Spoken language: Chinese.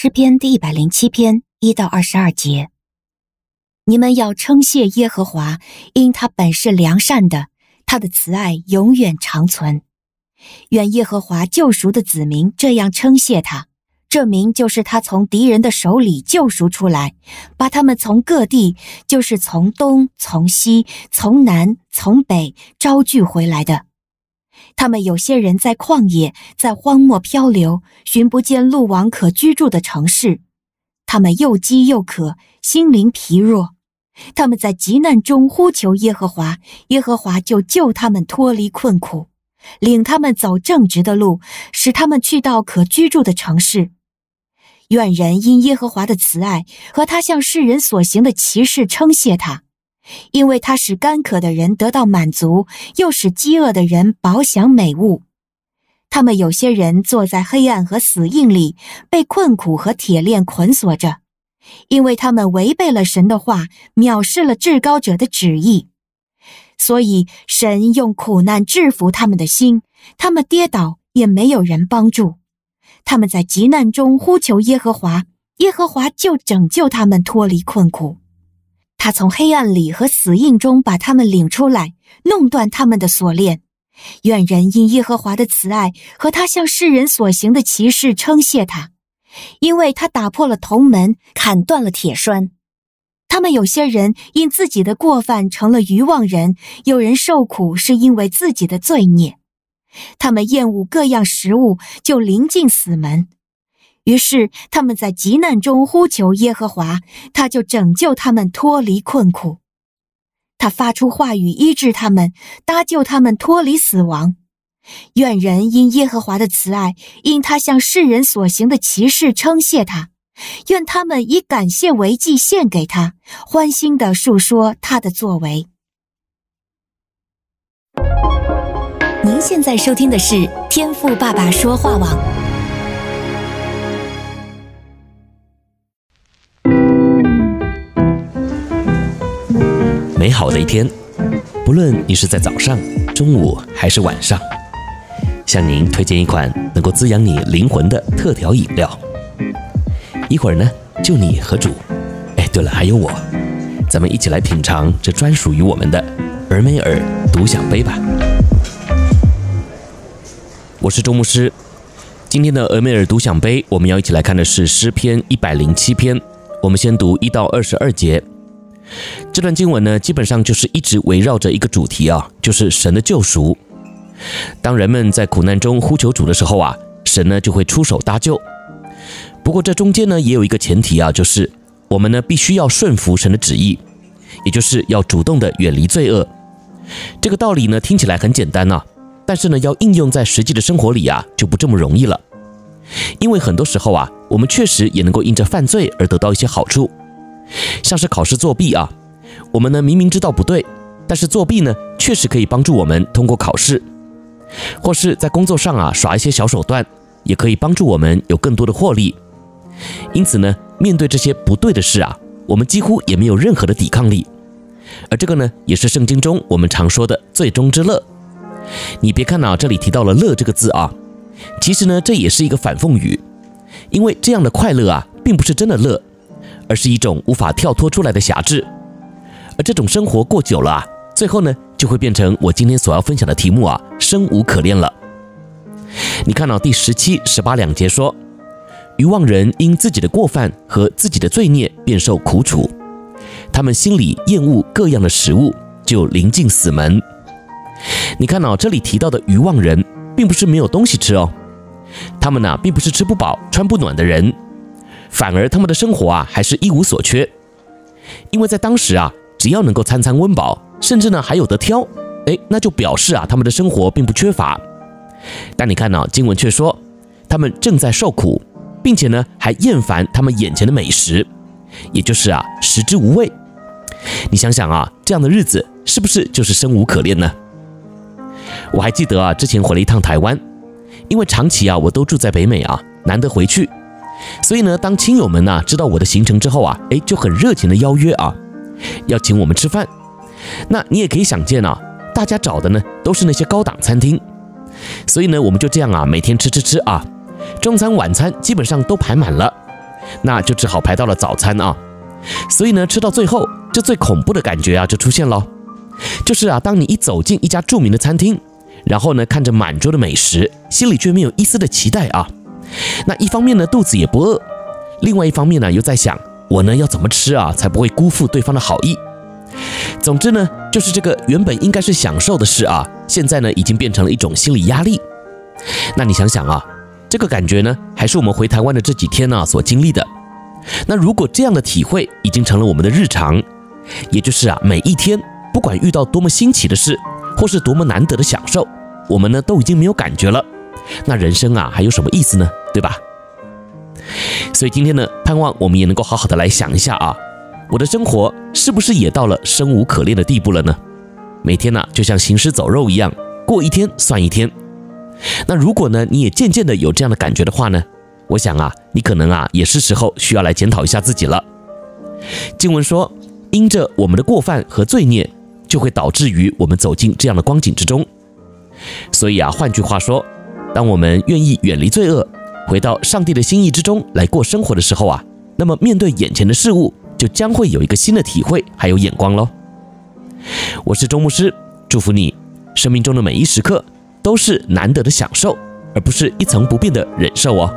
诗篇第一百零七篇一到二十二节。你们要称谢耶和华，因他本是良善的，他的慈爱永远长存。愿耶和华救赎的子民这样称谢他。这名就是他从敌人的手里救赎出来，把他们从各地，就是从东、从西、从南、从北招聚回来的。他们有些人在旷野，在荒漠漂流，寻不见路往可居住的城市。他们又饥又渴，心灵疲弱。他们在急难中呼求耶和华，耶和华就救他们脱离困苦，领他们走正直的路，使他们去到可居住的城市。愿人因耶和华的慈爱和他向世人所行的奇事称谢他，因为他使干渴的人得到满足，又使饥饿的人饱享美物。他们有些人坐在黑暗和死荫里，被困苦和铁链捆锁着，因为他们违背了神的话，藐视了至高者的旨意。所以神用苦难制服他们的心，他们跌倒也没有人帮助。他们在急难中呼求耶和华，耶和华就拯救他们脱离困苦。他从黑暗里和死荫中把他们领出来，弄断他们的锁链。愿人因耶和华的慈爱和他向世人所行的奇事称谢他，因为他打破了铜门，砍断了铁栓。他们有些人因自己的过犯成了愚妄人，有人受苦是因为自己的罪孽。他们厌恶各样食物，就临近死门。于是他们在急难中呼求耶和华，他就拯救他们脱离困苦。他发出话语医治他们，搭救他们脱离死亡。愿人因耶和华的慈爱，因他向世人所行的奇事称谢他。愿他们以感谢为祭献给他，欢欣地述说他的作为。您现在收听的是天赋爸爸说话网。美好的一天，不论你是在早上、中午还是晚上，向您推荐一款能够滋养你灵魂的特调饮料。一会儿呢，就你和主，哎，对了，还有我，咱们一起来品尝这专属于我们的俄梅尔独享杯吧。我是周牧师，今天的俄梅尔独享杯，我们要一起来看的是诗篇一百零七篇。我们先读一到二十二节。这段经文呢，基本上就是一直围绕着一个主题啊，就是神的救赎。当人们在苦难中呼求主的时候啊，神呢就会出手搭救。不过这中间呢，也有一个前提啊，就是我们呢必须要顺服神的旨意，也就是要主动的远离罪恶。这个道理呢，听起来很简单啊。但是呢，要应用在实际的生活里啊，就不这么容易了。因为很多时候啊，我们确实也能够因着犯罪而得到一些好处，像是考试作弊啊，我们呢明明知道不对，但是作弊呢确实可以帮助我们通过考试，或是在工作上啊耍一些小手段，也可以帮助我们有更多的获利。因此呢，面对这些不对的事啊，我们几乎也没有任何的抵抗力。而这个呢，也是圣经中我们常说的最终之乐。你别看啊，这里提到了“乐”这个字啊，其实呢，这也是一个反讽语，因为这样的快乐啊，并不是真的乐，而是一种无法跳脱出来的辖制，而这种生活过久了啊，最后呢，就会变成我今天所要分享的题目啊，生无可恋了。你看到，第十七、十八两节说，愚妄人因自己的过犯和自己的罪孽，便受苦楚，他们心里厌恶各样的食物，就临近死门。你看哦，这里提到的愚妄人，并不是没有东西吃哦，他们呢，并不是吃不饱、穿不暖的人，反而他们的生活啊，还是一无所缺。因为在当时啊，只要能够餐餐温饱，甚至呢还有得挑，哎，那就表示啊，他们的生活并不缺乏。但你看呢，经文却说，他们正在受苦，并且呢还厌烦他们眼前的美食，也就是啊食之无味。你想想啊，这样的日子是不是就是生无可恋呢？我还记得啊，之前回了一趟台湾，因为长期啊我都住在北美啊，难得回去，所以呢，当亲友们呐知道我的行程之后啊，哎，就很热情的邀约啊，要请我们吃饭。那你也可以想见啊，大家找的呢都是那些高档餐厅，所以呢，我们就这样啊，每天吃吃吃啊，中餐晚餐基本上都排满了，那就只好排到了早餐啊。所以呢，吃到最后，这最恐怖的感觉啊就出现了，就是啊，当你一走进一家著名的餐厅，然后呢，看着满桌的美食，心里却没有一丝的期待啊。那一方面呢，肚子也不饿，另外一方面呢，又在想，我呢要怎么吃啊，才不会辜负对方的好意。总之呢，就是这个原本应该是享受的事啊，现在呢已经变成了一种心理压力。那你想想啊，这个感觉呢，还是我们回台湾的这几天呢所经历的。那如果这样的体会已经成了我们的日常，也就是啊，每一天不管遇到多么新奇的事，或是多么难得的享受，我们呢都已经没有感觉了。那人生啊还有什么意思呢？对吧？所以今天呢，盼望我们也能够好好的来想一下啊，我的生活是不是也到了生无可恋的地步了呢？每天呢，就像行尸走肉一样，过一天算一天。那如果呢，你也渐渐的有这样的感觉的话呢，我想啊，你可能啊，也是时候需要来检讨一下自己了。经文说，因着我们的过犯和罪孽，就会导致于我们走进这样的光景之中。所以啊，换句话说，当我们愿意远离罪恶，回到上帝的心意之中来过生活的时候啊，那么面对眼前的事物，就将会有一个新的体会，还有眼光喽。我是周牧师，祝福你生命中的每一时刻都是难得的享受，而不是一成不变的忍受哦。